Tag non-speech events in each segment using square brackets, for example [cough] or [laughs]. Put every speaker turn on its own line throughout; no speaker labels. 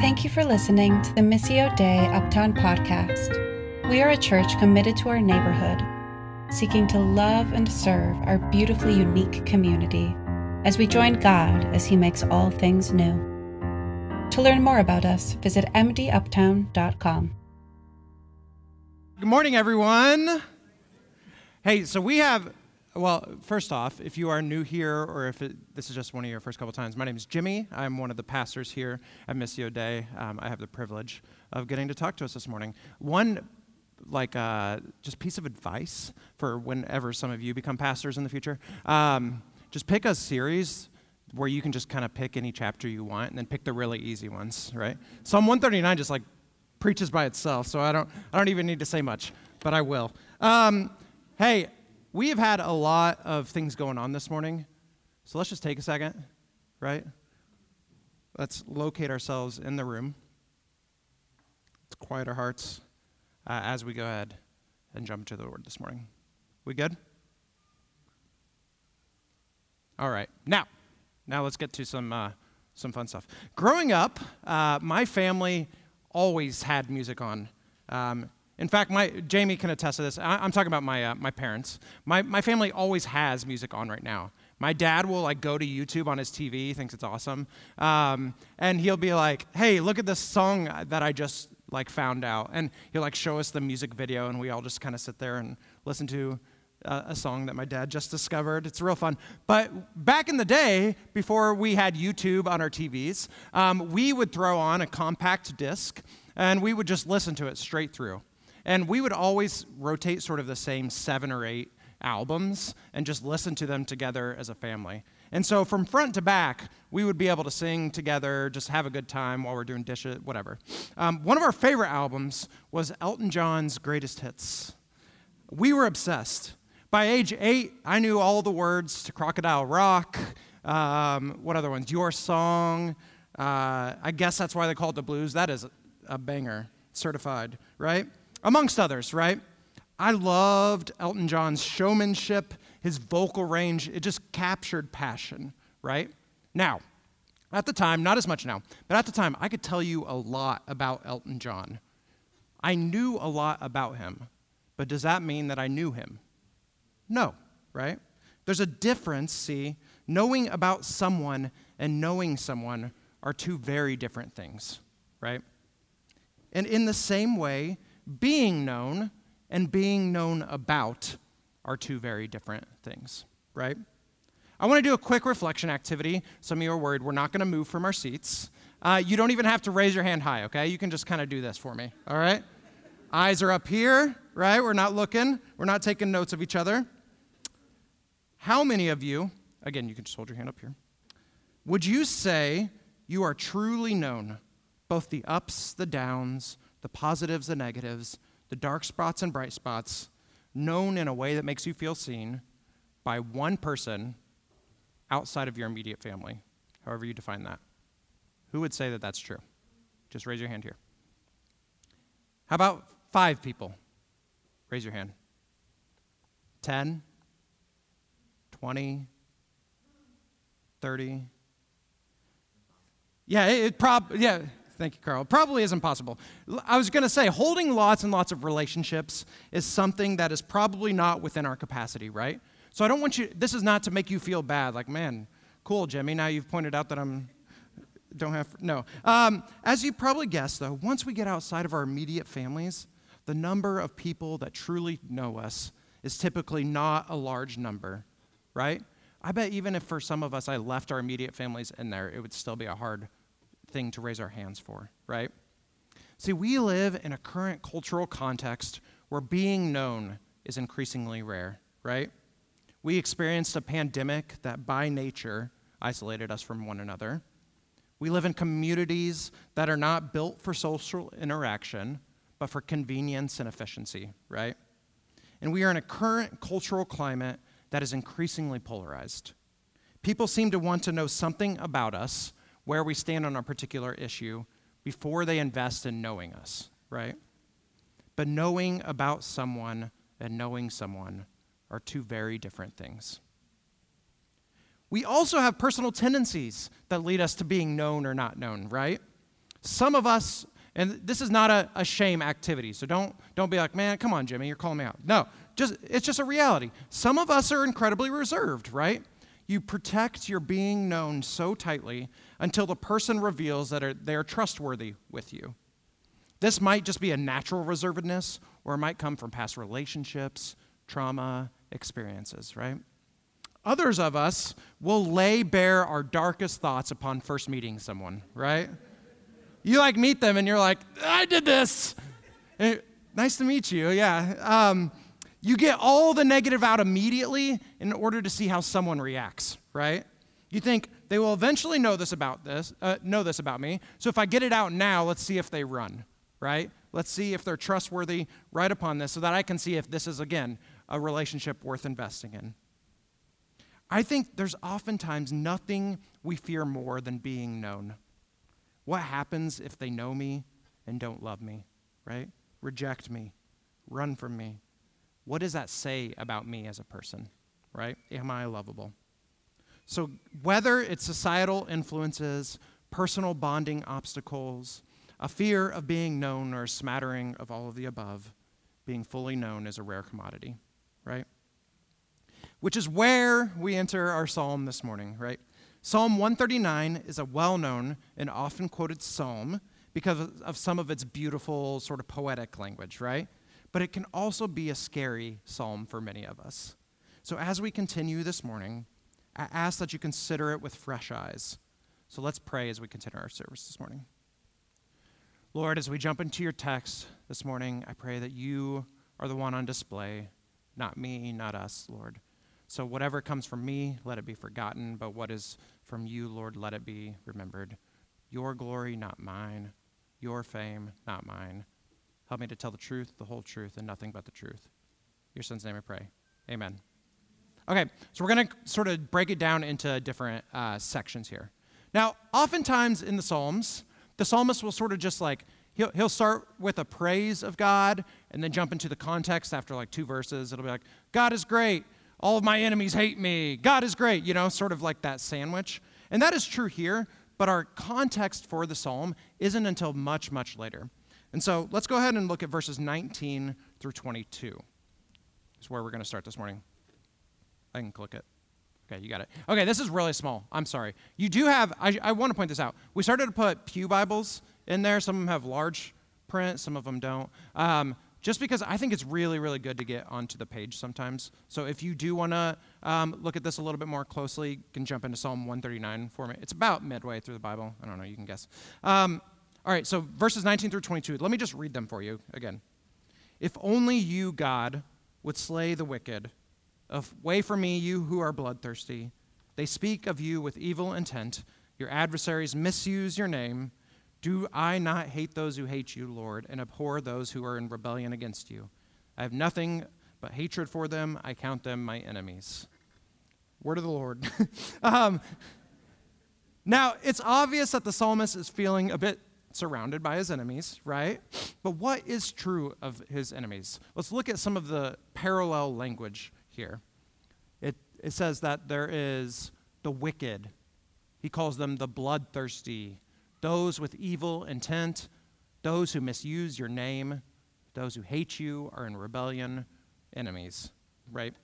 Thank you for listening to the Missio Dei Uptown podcast. We are a church committed to our neighborhood, seeking to love and serve our beautifully unique community as we join God as He makes all things new. To learn more about us, visit mduptown.com.
Good morning, everyone. Hey, so we have, well, first off, if you are new here or if it, this is just one of your first couple times, my name is Jimmy. I'm one of the pastors here at Missio Dei. Um, I have the privilege of getting to talk to us this morning. One, like, uh, just piece of advice for whenever some of you become pastors in the future um, just pick a series where you can just kind of pick any chapter you want and then pick the really easy ones, right? Psalm 139 just like preaches by itself, so I don't, I don't even need to say much, but I will. Um, hey, we have had a lot of things going on this morning, so let's just take a second, right? Let's locate ourselves in the room. Let's quiet our hearts uh, as we go ahead and jump to the word this morning. We good? All right. Now, now let's get to some uh, some fun stuff. Growing up, uh, my family always had music on. Um, in fact, my Jamie can attest to this. I, am talking about my uh, my parents. My my family always has music on right now. My dad will like go to YouTube on his TV, he thinks it's awesome, um, and he'll be like, "Hey, look at this song that I just like found out," and he'll like show us the music video, and we all just kind of sit there and listen to uh, a song that my dad just discovered. It's real fun. But back in the day, before we had YouTube on our TVs, um, we would throw on a compact disc and we would just listen to it straight through. And we would always rotate sort of the same seven or eight albums and just listen to them together as a family. And so from front to back, we would be able to sing together, just have a good time while we're doing dishes, whatever. Um, one of our favorite albums was Elton John's Greatest Hits. We were obsessed. By age eight, I knew all the words to Crocodile Rock. Um, what other ones? Your Song. Uh, I guess that's why they call it the blues. That is a banger, certified, right? Amongst others, right? I loved Elton John's showmanship, his vocal range. It just captured passion, right? Now, at the time, not as much now, but at the time, I could tell you a lot about Elton John. I knew a lot about him, but does that mean that I knew him? No, right? There's a difference, see. Knowing about someone and knowing someone are two very different things, right? And in the same way, being known and being known about are two very different things, right? I want to do a quick reflection activity. Some of you are worried we're not going to move from our seats. Uh, you don't even have to raise your hand high, okay? You can just kind of do this for me, all right? Eyes are up here, right? We're not looking, we're not taking notes of each other. How many of you, again, you can just hold your hand up here, would you say you are truly known, both the ups, the downs, the positives, the negatives, the dark spots and bright spots, known in a way that makes you feel seen by one person outside of your immediate family, however you define that? Who would say that that's true? Just raise your hand here. How about five people? Raise your hand. 10, 20, 30. Yeah, it, it prob yeah, thank you, Carl. Probably isn't possible. I was going to say holding lots and lots of relationships is something that is probably not within our capacity, right? So I don't want you this is not to make you feel bad like, man, cool, Jimmy, now you've pointed out that I'm don't have no. Um, as you probably guessed though, once we get outside of our immediate families, the number of people that truly know us is typically not a large number right? I bet even if for some of us I left our immediate families in there, it would still be a hard thing to raise our hands for, right? See, we live in a current cultural context where being known is increasingly rare, right? We experienced a pandemic that by nature isolated us from one another. We live in communities that are not built for social interaction, but for convenience and efficiency, right? And we are in a current cultural climate that is increasingly polarized. People seem to want to know something about us, where we stand on a particular issue, before they invest in knowing us, right? But knowing about someone and knowing someone are two very different things. We also have personal tendencies that lead us to being known or not known, right? Some of us, and this is not a, a shame activity, so don't, don't be like, man, come on, Jimmy, you're calling me out. No, just, it's just a reality. Some of us are incredibly reserved, right? You protect your being known so tightly until the person reveals that they are trustworthy with you. This might just be a natural reservedness, or it might come from past relationships, trauma, experiences, right? Others of us will lay bare our darkest thoughts upon first meeting someone, right? You like meet them and you're like, I did this. nice to meet you, yeah. Um, you get all the negative out immediately in order to see how someone reacts, right? You think they will eventually know this about this, uh, know this about me. So if I get it out now, let's see if they run, right? Let's see if they're trustworthy right upon this, so that I can see if this is again a relationship worth investing in. I think there's oftentimes nothing we fear more than being known. What happens if they know me and don't love me, right? Reject me, run from me. What does that say about me as a person, right? Am I lovable? So, whether it's societal influences, personal bonding obstacles, a fear of being known, or a smattering of all of the above, being fully known is a rare commodity, right? which is where we enter our psalm this morning, right? Psalm 139 is a well known and often quoted psalm because of some of its beautiful, sort of poetic language, right? But it can also be a scary psalm for many of us. So as we continue this morning, I ask that you consider it with fresh eyes. So let's pray as we continue our service this morning. Lord, as we jump into your text this morning, I pray that you are the one on display, not me, not us, Lord. So whatever comes from me, let it be forgotten, but what is from you, Lord, let it be remembered. Your glory, not mine. Your fame, not mine. Help me to tell the truth, the whole truth, and nothing but the truth. Your son's name I pray. Amen. Okay, so we're going to sort of break it down into different uh, sections here. Now, oftentimes in the Psalms, the psalmist will sort of just like, he'll, he'll start with a praise of God and then jump into the context after like two verses. It'll be like, God is great all of my enemies hate me. God is great, you know, sort of like that sandwich. And that is true here, but our context for the psalm isn't until much, much later. And so let's go ahead and look at verses 19 through 22. Is where we're going to start this morning. I can click it. Okay, you got it. Okay, this is really small. I'm sorry. You do have, I, I want to point this out. We started to put Pew Bibles in there. Some of them have large print, some of them don't. Um, just because I think it's really, really good to get onto the page sometimes. So if you do want to um, look at this a little bit more closely, you can jump into Psalm 139 for me. It's about midway through the Bible. I don't know, you can guess. Um, all right, so verses 19 through 22. Let me just read them for you again. If only you, God, would slay the wicked. Away from me, you who are bloodthirsty. They speak of you with evil intent. Your adversaries misuse your name. Do I not hate those who hate you, Lord, and abhor those who are in rebellion against you? I have nothing but hatred for them. I count them my enemies. Word of the Lord. [laughs] um, now, it's obvious that the psalmist is feeling a bit surrounded by his enemies, right? But what is true of his enemies? Let's look at some of the parallel language here. It, it says that there is the wicked, he calls them the bloodthirsty, those with evil intent, those who misuse your name, those who hate you are in rebellion, enemies, right?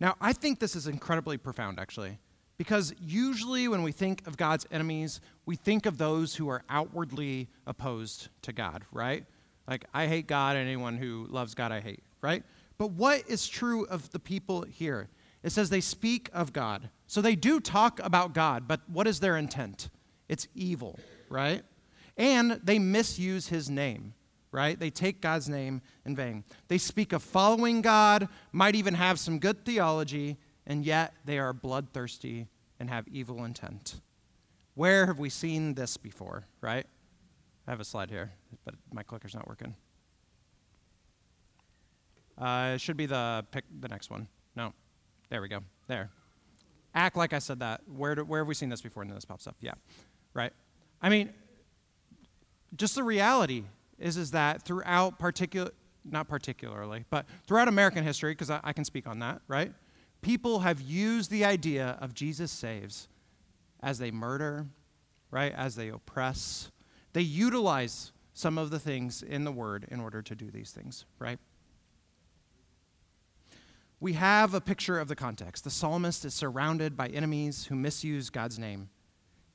Now, I think this is incredibly profound, actually, because usually when we think of God's enemies, we think of those who are outwardly opposed to God, right? Like, I hate God, and anyone who loves God, I hate, right? But what is true of the people here? It says they speak of God. So they do talk about God, but what is their intent? It's evil, right? And they misuse his name, right? They take God's name in vain. They speak of following God, might even have some good theology, and yet they are bloodthirsty and have evil intent. Where have we seen this before, right? I have a slide here, but my clicker's not working. Uh, it should be the pick the next one. No. There we go. There. Act like I said that. Where, do, where have we seen this before? And then this pops up. Yeah. Right? I mean, just the reality is, is that throughout particular, not particularly, but throughout American history, because I, I can speak on that, right? People have used the idea of Jesus saves as they murder, right? As they oppress, they utilize some of the things in the word in order to do these things, right? We have a picture of the context. The psalmist is surrounded by enemies who misuse God's name.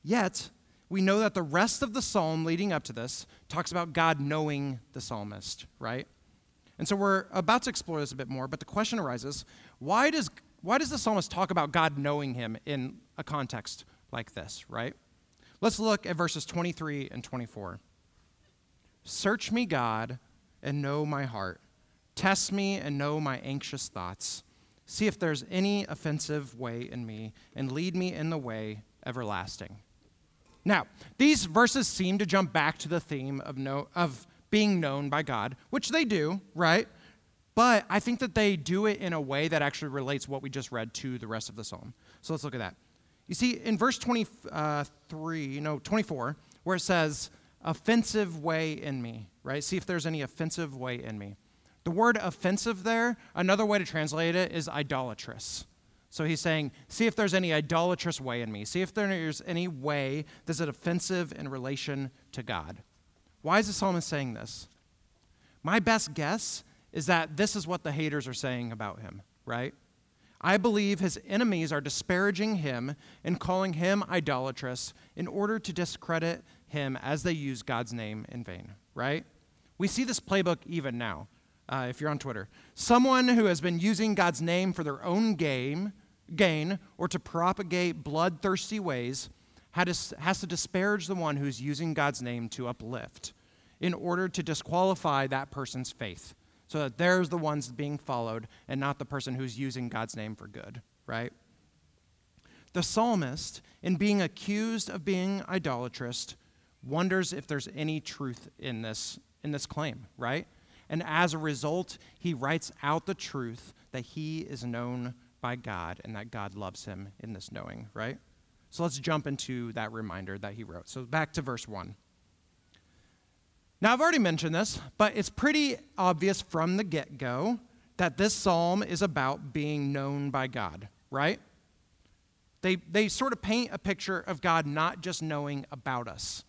Yet, we know that the rest of the psalm leading up to this talks about God knowing the psalmist, right? And so we're about to explore this a bit more, but the question arises why does, why does the psalmist talk about God knowing him in a context like this, right? Let's look at verses 23 and 24. Search me, God, and know my heart. Test me and know my anxious thoughts. See if there's any offensive way in me, and lead me in the way everlasting. Now, these verses seem to jump back to the theme of, know, of being known by God, which they do, right? But I think that they do it in a way that actually relates what we just read to the rest of the psalm. So let's look at that. You see, in verse 23, uh, no, 24, where it says, offensive way in me, right? See if there's any offensive way in me. The word offensive there, another way to translate it is idolatrous. So he's saying, see if there's any idolatrous way in me. See if there's any way that's offensive in relation to God. Why is the psalmist saying this? My best guess is that this is what the haters are saying about him, right? I believe his enemies are disparaging him and calling him idolatrous in order to discredit him as they use God's name in vain, right? We see this playbook even now, uh, if you're on Twitter. Someone who has been using God's name for their own game, gain or to propagate bloodthirsty ways has to disparage the one who's using God's name to uplift in order to disqualify that person's faith so that there's the ones being followed and not the person who's using God's name for good, right? The psalmist, in being accused of being idolatrous, wonders if there's any truth in this, in this claim, right? And as a result, he writes out the truth that he is known by God and that God loves him in this knowing, right? So let's jump into that reminder that he wrote. So back to verse 1. Now, I've already mentioned this, but it's pretty obvious from the get go that this psalm is about being known by God, right? They, they sort of paint a picture of God not just knowing about us.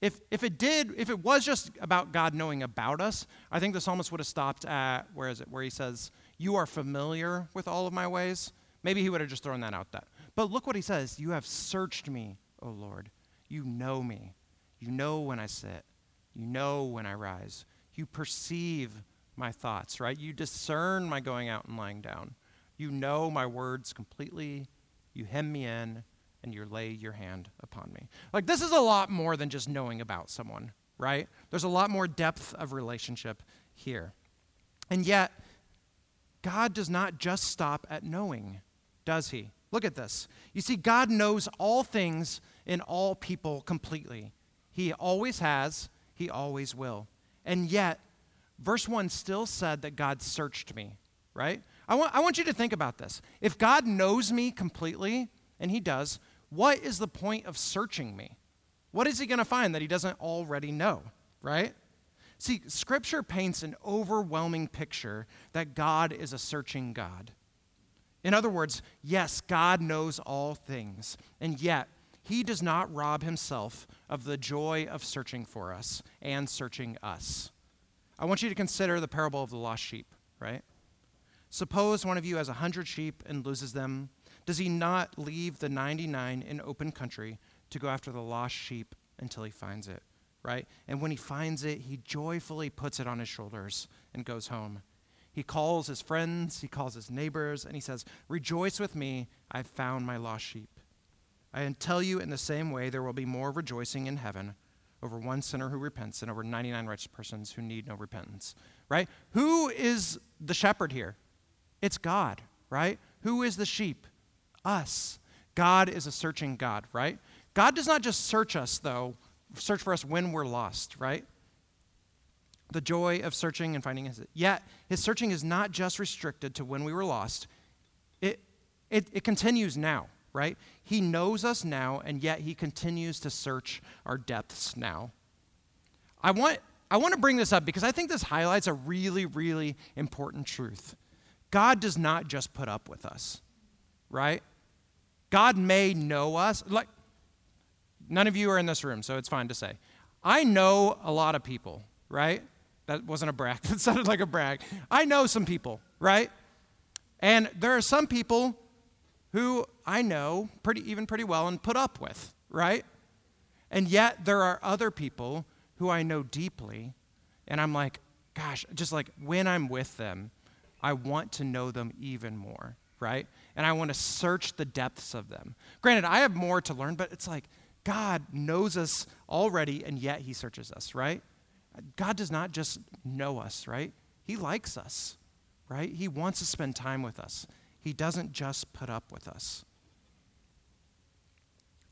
If, if it did, if it was just about God knowing about us, I think the psalmist would have stopped at, where is it, where he says, You are familiar with all of my ways. Maybe he would have just thrown that out there. But look what he says You have searched me, O Lord. You know me. You know when I sit. You know when I rise. You perceive my thoughts, right? You discern my going out and lying down. You know my words completely. You hem me in and you lay your hand upon me. Like, this is a lot more than just knowing about someone, right? There's a lot more depth of relationship here. And yet, God does not just stop at knowing, does He? Look at this. You see, God knows all things in all people completely. He always has, He always will. And yet, verse 1 still said that God searched me, right? I want, I want you to think about this. If God knows me completely, and He does, what is the point of searching me? What is He going to find that He doesn't already know, right? See, Scripture paints an overwhelming picture that God is a searching God. In other words, yes, God knows all things, and yet He does not rob Himself of the joy of searching for us and searching us. I want you to consider the parable of the lost sheep, right? Suppose one of you has a hundred sheep and loses them. Does he not leave the 99 in open country to go after the lost sheep until he finds it? Right? And when he finds it, he joyfully puts it on his shoulders and goes home. He calls his friends, he calls his neighbors, and he says, Rejoice with me, I've found my lost sheep. I tell you, in the same way, there will be more rejoicing in heaven over one sinner who repents than over 99 righteous persons who need no repentance. Right? Who is the shepherd here? It's God, right? Who is the sheep? Us. God is a searching God, right? God does not just search us, though, search for us when we're lost, right? The joy of searching and finding is yet his searching is not just restricted to when we were lost. It, it, it continues now, right? He knows us now, and yet he continues to search our depths now. I want, I want to bring this up because I think this highlights a really, really important truth. God does not just put up with us, right? God may know us. Like, none of you are in this room, so it's fine to say. I know a lot of people, right? That wasn't a brag. [laughs] That sounded like a brag. I know some people, right? And there are some people who I know pretty even pretty well and put up with, right? And yet there are other people who I know deeply and I'm like, gosh, just like when I'm with them, I want to know them even more, right? And I want to search the depths of them. Granted, I have more to learn, but it's like God knows us already, and yet He searches us, right? God does not just know us, right? He likes us, right? He wants to spend time with us. He doesn't just put up with us.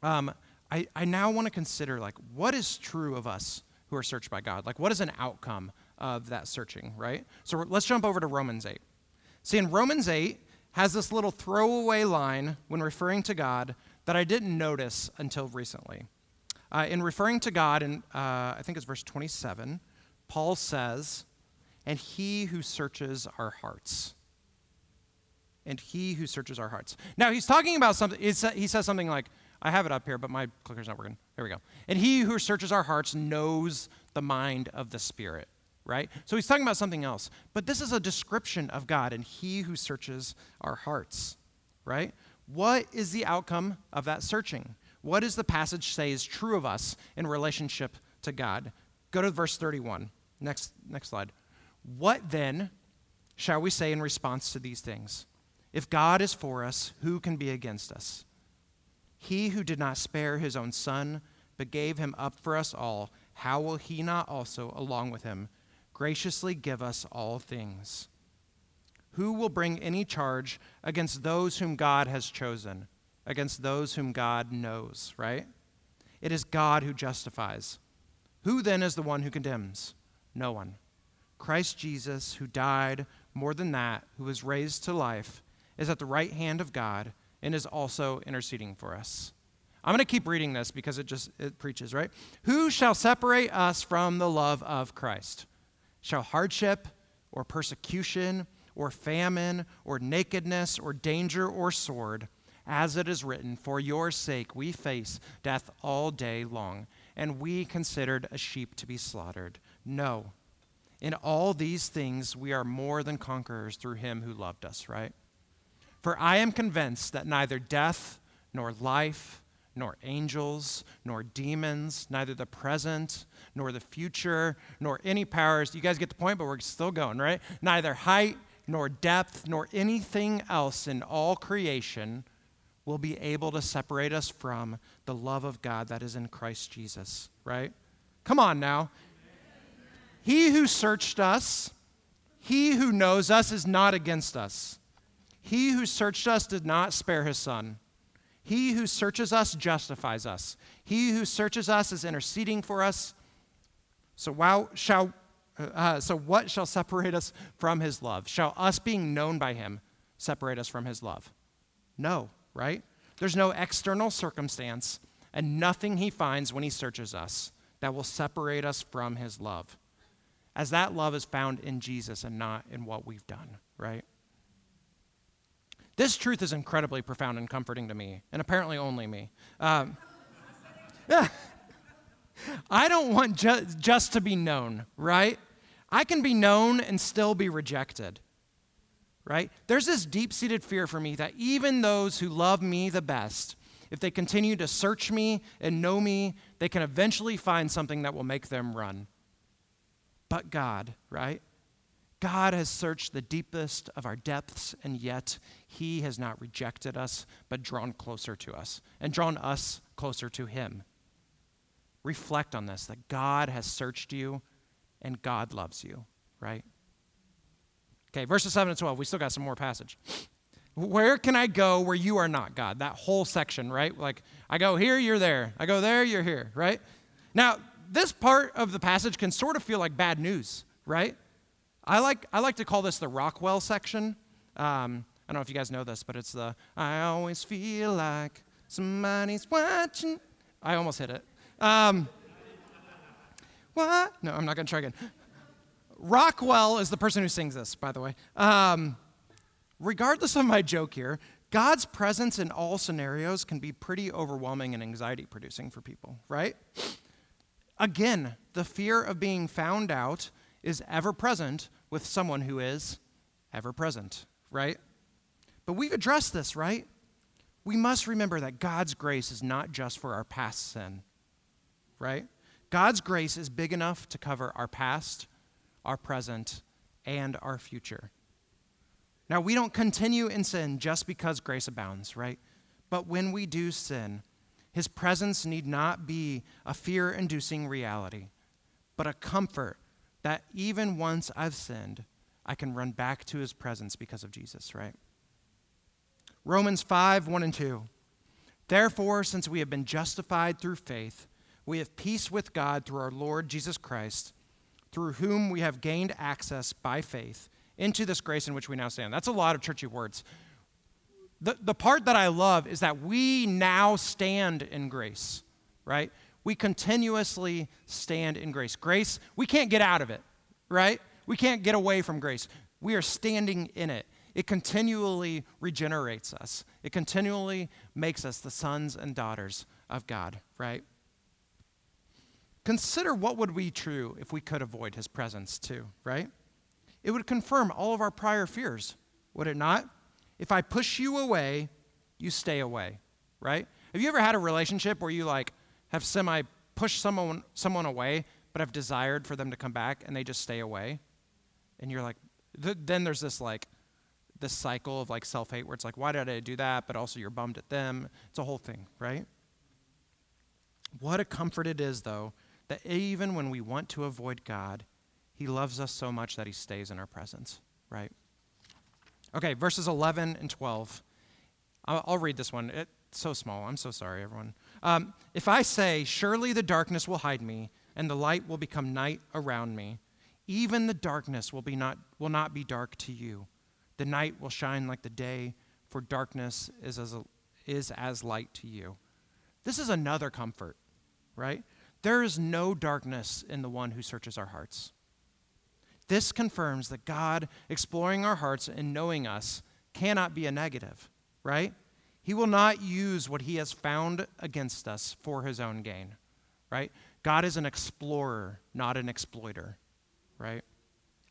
Um, I, I now want to consider like what is true of us who are searched by God? Like what is an outcome of that searching, right? So let's jump over to Romans 8. See, in Romans 8 has this little throwaway line when referring to God that I didn't notice until recently. Uh, in referring to God, in uh, I think it's verse 27, Paul says, "And He who searches our hearts." And He who searches our hearts. Now he's talking about something. He says something like, "I have it up here, but my clicker's not working." There we go. And He who searches our hearts knows the mind of the Spirit right? So he's talking about something else. But this is a description of God and he who searches our hearts, right? What is the outcome of that searching? What does the passage say is true of us in relationship to God? Go to verse 31. Next, next slide. What then shall we say in response to these things? If God is for us, who can be against us? He who did not spare his own son, but gave him up for us all, how will he not also, along with him, graciously give us all things. Who will bring any charge against those whom God has chosen, against those whom God knows, right? It is God who justifies. Who then is the one who condemns? No one. Christ Jesus, who died, more than that, who was raised to life, is at the right hand of God and is also interceding for us. I'm going to keep reading this because it just it preaches, right? Who shall separate us from the love of Christ? Shall hardship or persecution or famine or nakedness or danger or sword, as it is written, For your sake we face death all day long, and we considered a sheep to be slaughtered. No. In all these things we are more than conquerors through him who loved us, right? For I am convinced that neither death nor life, nor angels, nor demons, neither the present, nor the future, nor any powers. You guys get the point, but we're still going, right? Neither height, nor depth, nor anything else in all creation will be able to separate us from the love of God that is in Christ Jesus, right? Come on now. He who searched us, he who knows us, is not against us. He who searched us did not spare his son. He who searches us justifies us. He who searches us is interceding for us. So, wow, shall, uh, so what shall separate us from his love? Shall us being known by him separate us from his love? No, right? There's no external circumstance and nothing he finds when he searches us that will separate us from his love. As that love is found in Jesus and not in what we've done, right? This truth is incredibly profound and comforting to me, and apparently only me. Um. [laughs] I don't want ju- just to be known, right? I can be known and still be rejected, right? There's this deep seated fear for me that even those who love me the best, if they continue to search me and know me, they can eventually find something that will make them run. But God, right? God has searched the deepest of our depths, and yet He has not rejected us, but drawn closer to us and drawn us closer to Him. Reflect on this that God has searched you and God loves you, right? Okay, verses 7 and 12. We still got some more passage. Where can I go where you are not, God? That whole section, right? Like, I go here, you're there. I go there, you're here, right? Now, this part of the passage can sort of feel like bad news, right? I like, I like to call this the Rockwell section. Um, I don't know if you guys know this, but it's the I always feel like somebody's watching. I almost hit it. Um, what? No, I'm not going to try again. Rockwell is the person who sings this, by the way. Um, regardless of my joke here, God's presence in all scenarios can be pretty overwhelming and anxiety producing for people, right? Again, the fear of being found out is ever present with someone who is ever present, right? But we've addressed this, right? We must remember that God's grace is not just for our past sin, right? God's grace is big enough to cover our past, our present, and our future. Now, we don't continue in sin just because grace abounds, right? But when we do sin, his presence need not be a fear inducing reality, but a comfort that even once I've sinned, I can run back to his presence because of Jesus, right? Romans 5 1 and 2. Therefore, since we have been justified through faith, we have peace with God through our Lord Jesus Christ, through whom we have gained access by faith into this grace in which we now stand. That's a lot of churchy words. The, the part that I love is that we now stand in grace, right? We continuously stand in grace. Grace, we can't get out of it, right? We can't get away from grace. We are standing in it. It continually regenerates us, it continually makes us the sons and daughters of God, right? Consider what would be true if we could avoid his presence too, right? it would confirm all of our prior fears, would it not? If I push you away, you stay away, right? Have you ever had a relationship where you like have semi pushed someone someone away, but have desired for them to come back and they just stay away? And you're like, th- then there's this like this cycle of like self hate where it's like, why did I do that? But also you're bummed at them. It's a whole thing, right? What a comfort it is, though, that even when we want to avoid God, he loves us so much that he stays in our presence, right? Okay, verses 11 and 12. I'll, I'll read this one. It's so small. I'm so sorry, everyone. Um, if I say, Surely the darkness will hide me, and the light will become night around me, even the darkness will, be not, will not be dark to you. The night will shine like the day, for darkness is as, a, is as light to you. This is another comfort, right? There is no darkness in the one who searches our hearts. This confirms that God exploring our hearts and knowing us cannot be a negative, right? He will not use what he has found against us for his own gain, right? God is an explorer, not an exploiter, right?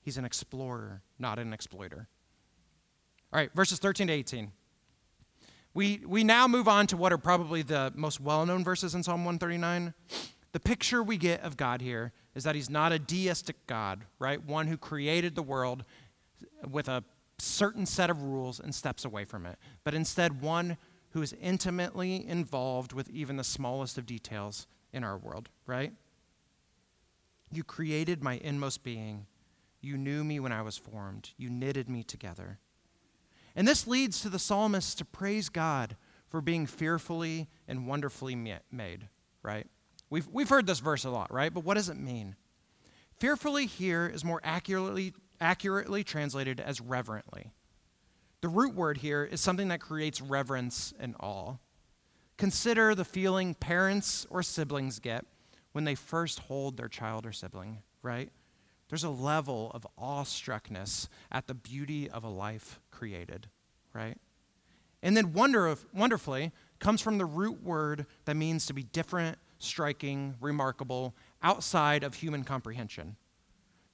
He's an explorer, not an exploiter. All right, verses 13 to 18. We, we now move on to what are probably the most well known verses in Psalm 139. The picture we get of God here is that he's not a deistic God, right? One who created the world with a certain set of rules and steps away from it, but instead one who is intimately involved with even the smallest of details in our world, right? You created my inmost being. You knew me when I was formed. You knitted me together. And this leads to the psalmist to praise God for being fearfully and wonderfully made, right? We've, we've heard this verse a lot, right? But what does it mean? Fearfully here is more accurately, accurately translated as reverently. The root word here is something that creates reverence and awe. Consider the feeling parents or siblings get when they first hold their child or sibling, right? There's a level of awestruckness at the beauty of a life created, right? And then wonder, wonderfully comes from the root word that means to be different striking, remarkable, outside of human comprehension.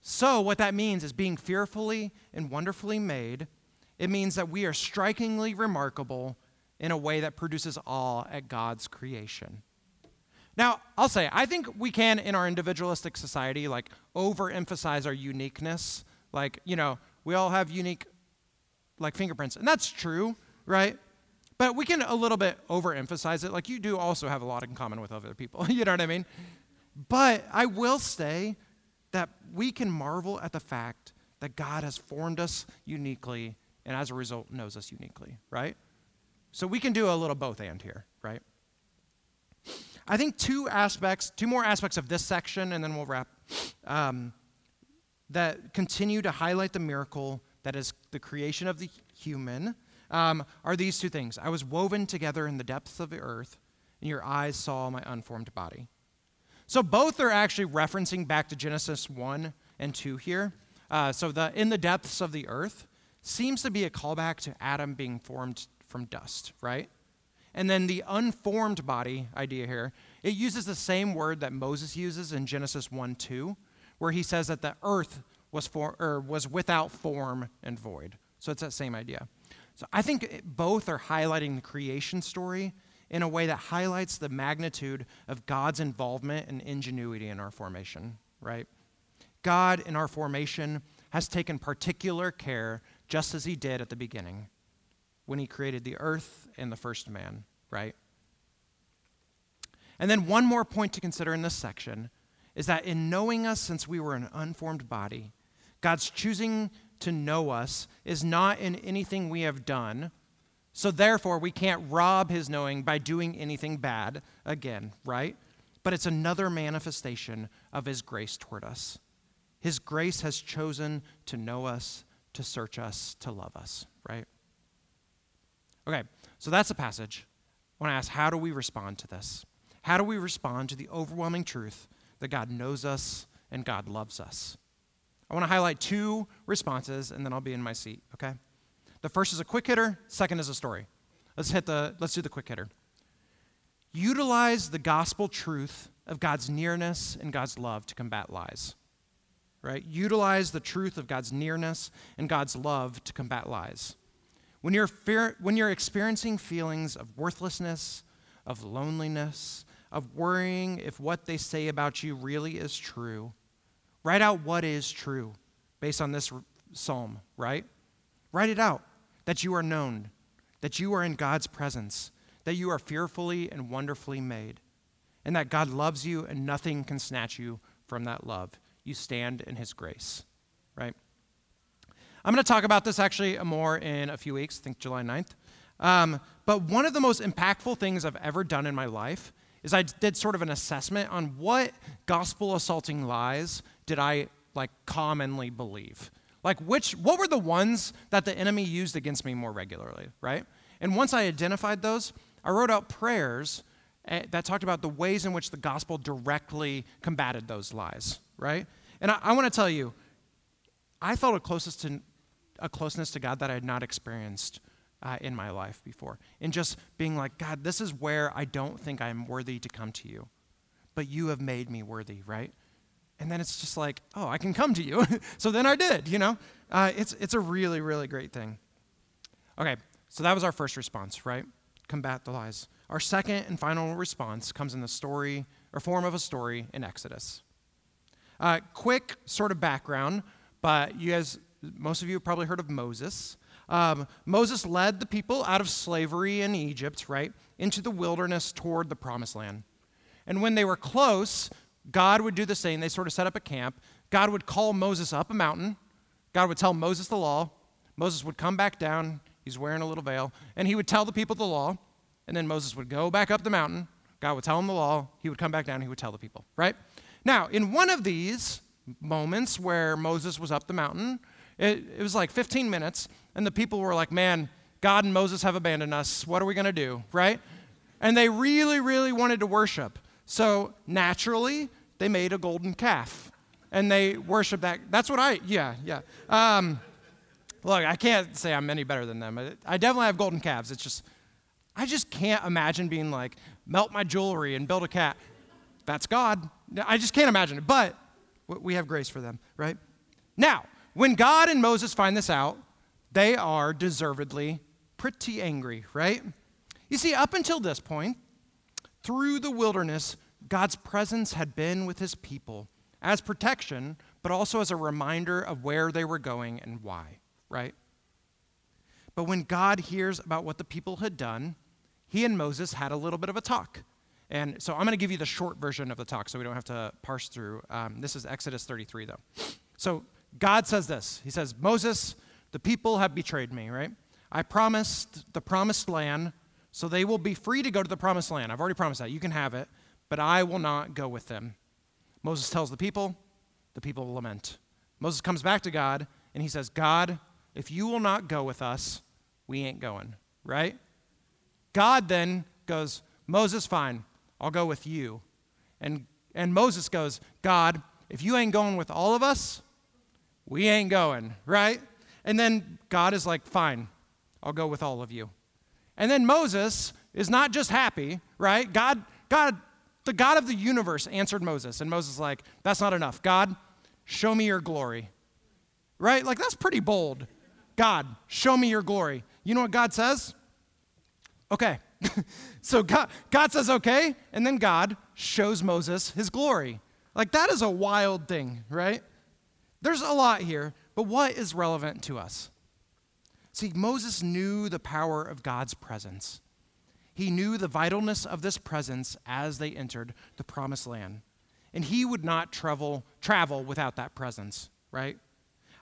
So, what that means is being fearfully and wonderfully made, it means that we are strikingly remarkable in a way that produces awe at God's creation. Now, I'll say, I think we can, in our individualistic society, like overemphasize our uniqueness. Like, you know, we all have unique, like, fingerprints. And that's true, right? But we can a little bit overemphasize it. Like you do also have a lot in common with other people. [laughs] you know what I mean? But I will say that we can marvel at the fact that God has formed us uniquely and as a result knows us uniquely, right? So we can do a little both and here, right? I think two aspects, two more aspects of this section, and then we'll wrap, um, that continue to highlight the miracle that is the creation of the human um, are these two things I was woven together in the depths of the earth, and your eyes saw my unformed body. So both are actually referencing back to Genesis 1 and 2 here. Uh, so the in the depths of the earth seems to be a callback to Adam being formed from dust, right? And then the unformed body idea here, it uses the same word that Moses uses in Genesis 1 2, where he says that the earth was, for, or was without form and void. So it's that same idea. So I think both are highlighting the creation story in a way that highlights the magnitude of God's involvement and ingenuity in our formation, right? God in our formation has taken particular care just as he did at the beginning when he created the earth and the first man, right? And then one more point to consider in this section is that in knowing us since we were an unformed body, God's choosing to know us is not in anything we have done. So therefore, we can't rob his knowing by doing anything bad again, right? But it's another manifestation of his grace toward us. His grace has chosen to know us, to search us, to love us, right? Okay, so that's a passage. I want to ask how do we respond to this? How do we respond to the overwhelming truth that God knows us and God loves us? I want to highlight two responses and then I'll be in my seat, okay? The first is a quick hitter, second is a story. Let's hit the let's do the quick hitter. Utilize the gospel truth of God's nearness and God's love to combat lies. Right? Utilize the truth of God's nearness and God's love to combat lies. When you're, fear, when you're experiencing feelings of worthlessness, of loneliness, of worrying if what they say about you really is true, write out what is true based on this psalm, right? Write it out that you are known, that you are in God's presence, that you are fearfully and wonderfully made, and that God loves you and nothing can snatch you from that love. You stand in His grace, right? I'm going to talk about this actually more in a few weeks, I think July 9th. Um, but one of the most impactful things I've ever done in my life is I did sort of an assessment on what gospel assaulting lies did I like commonly believe. Like which what were the ones that the enemy used against me more regularly, right? And once I identified those, I wrote out prayers eh, that talked about the ways in which the gospel directly combated those lies, right? And I, I want to tell you, I felt a closest to a closeness to God that I had not experienced uh, in my life before. And just being like, God, this is where I don't think I'm worthy to come to you, but you have made me worthy, right? And then it's just like, oh, I can come to you. [laughs] so then I did, you know? Uh, it's, it's a really, really great thing. Okay, so that was our first response, right? Combat the lies. Our second and final response comes in the story or form of a story in Exodus. Uh, quick sort of background, but you guys most of you have probably heard of Moses. Um, Moses led the people out of slavery in Egypt, right, into the wilderness toward the promised land. And when they were close, God would do the same. They sort of set up a camp. God would call Moses up a mountain. God would tell Moses the law. Moses would come back down. He's wearing a little veil. And he would tell the people the law. And then Moses would go back up the mountain. God would tell him the law. He would come back down. He would tell the people, right? Now, in one of these moments where Moses was up the mountain, it, it was like 15 minutes, and the people were like, man, God and Moses have abandoned us. What are we going to do, right? And they really, really wanted to worship. So naturally, they made a golden calf and they worshiped that. That's what I, yeah, yeah. Um, look, I can't say I'm any better than them. I definitely have golden calves. It's just, I just can't imagine being like, melt my jewelry and build a cat. That's God. I just can't imagine it. But we have grace for them, right? Now, when God and Moses find this out, they are deservedly pretty angry, right? You see, up until this point, through the wilderness, God's presence had been with his people as protection, but also as a reminder of where they were going and why, right? But when God hears about what the people had done, he and Moses had a little bit of a talk. And so I'm going to give you the short version of the talk so we don't have to parse through. Um, this is Exodus 33, though. So God says this He says, Moses, the people have betrayed me, right? I promised the promised land, so they will be free to go to the promised land. I've already promised that. You can have it, but I will not go with them. Moses tells the people, the people lament. Moses comes back to God and he says, God, if you will not go with us, we ain't going, right? God then goes, Moses, fine, I'll go with you. And, and Moses goes, God, if you ain't going with all of us, we ain't going, right? And then God is like, fine, I'll go with all of you. And then Moses is not just happy, right? God, God, the God of the universe answered Moses. And Moses is like, that's not enough. God, show me your glory. Right? Like, that's pretty bold. God, show me your glory. You know what God says? Okay. [laughs] so God, God says, okay. And then God shows Moses his glory. Like, that is a wild thing, right? There's a lot here, but what is relevant to us? See, Moses knew the power of God's presence. He knew the vitalness of this presence as they entered the promised land. And he would not travel, travel without that presence, right?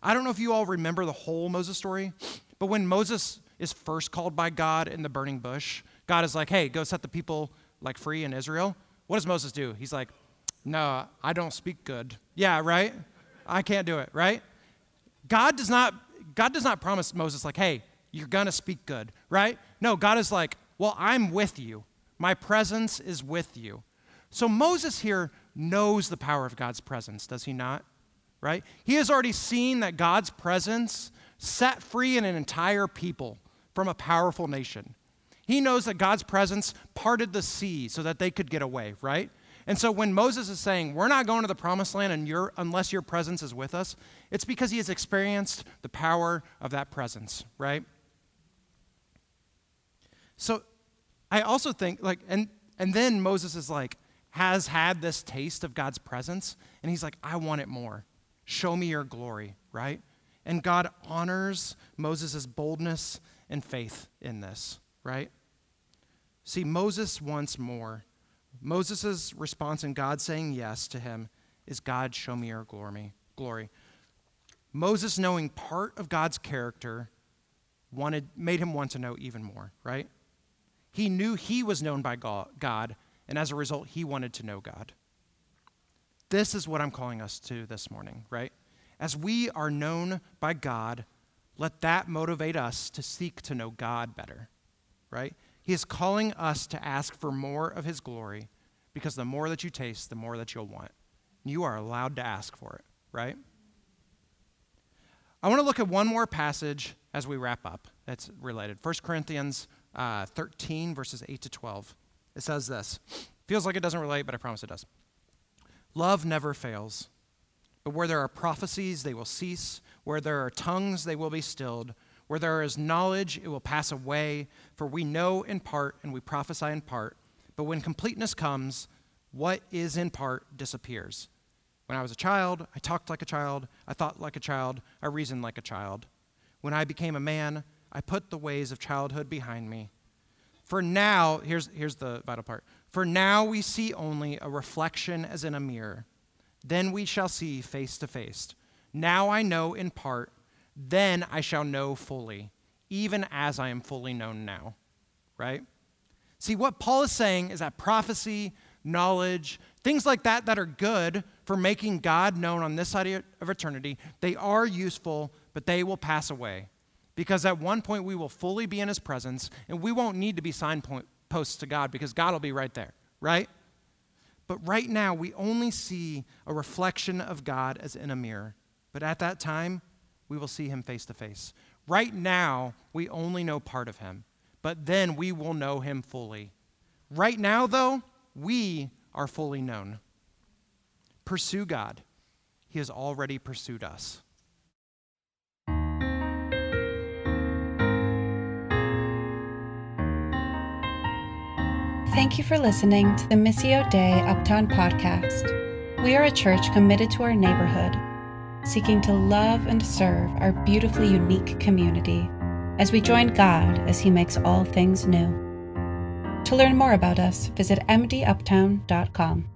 I don't know if you all remember the whole Moses story, but when Moses is first called by God in the burning bush, God is like, hey, go set the people like free in Israel. What does Moses do? He's like, no, I don't speak good. Yeah, right? I can't do it, right? God does not God does not promise Moses like, "Hey, you're going to speak good," right? No, God is like, "Well, I'm with you. My presence is with you." So Moses here knows the power of God's presence, does he not? Right? He has already seen that God's presence set free an entire people from a powerful nation. He knows that God's presence parted the sea so that they could get away, right? And so when Moses is saying, We're not going to the promised land unless your presence is with us, it's because he has experienced the power of that presence, right? So I also think, like, and, and then Moses is like, has had this taste of God's presence, and he's like, I want it more. Show me your glory, right? And God honors Moses' boldness and faith in this, right? See, Moses wants more. Moses' response and God saying yes to him is God, show me your glory. glory. Moses, knowing part of God's character, wanted, made him want to know even more, right? He knew he was known by God, and as a result, he wanted to know God. This is what I'm calling us to this morning, right? As we are known by God, let that motivate us to seek to know God better, right? He is calling us to ask for more of His glory because the more that you taste, the more that you'll want. You are allowed to ask for it, right? I want to look at one more passage as we wrap up that's related 1 Corinthians uh, 13, verses 8 to 12. It says this. Feels like it doesn't relate, but I promise it does. Love never fails. But where there are prophecies, they will cease. Where there are tongues, they will be stilled. Where there is knowledge, it will pass away. For we know in part and we prophesy in part. But when completeness comes, what is in part disappears. When I was a child, I talked like a child, I thought like a child, I reasoned like a child. When I became a man, I put the ways of childhood behind me. For now, here's, here's the vital part. For now we see only a reflection as in a mirror. Then we shall see face to face. Now I know in part, then I shall know fully, even as I am fully known now. Right? See, what Paul is saying is that prophecy, knowledge, things like that that are good for making God known on this side of eternity, they are useful, but they will pass away. Because at one point we will fully be in his presence, and we won't need to be signposts to God because God will be right there, right? But right now, we only see a reflection of God as in a mirror. But at that time, we will see him face to face. Right now, we only know part of him, but then we will know him fully. Right now, though, we are fully known. Pursue God. He has already pursued us.
Thank you for listening to the Missio Dei Uptown podcast. We are a church committed to our neighborhood, seeking to love and serve our beautifully unique community as we join God as He makes all things new. To learn more about us, visit mduptown.com.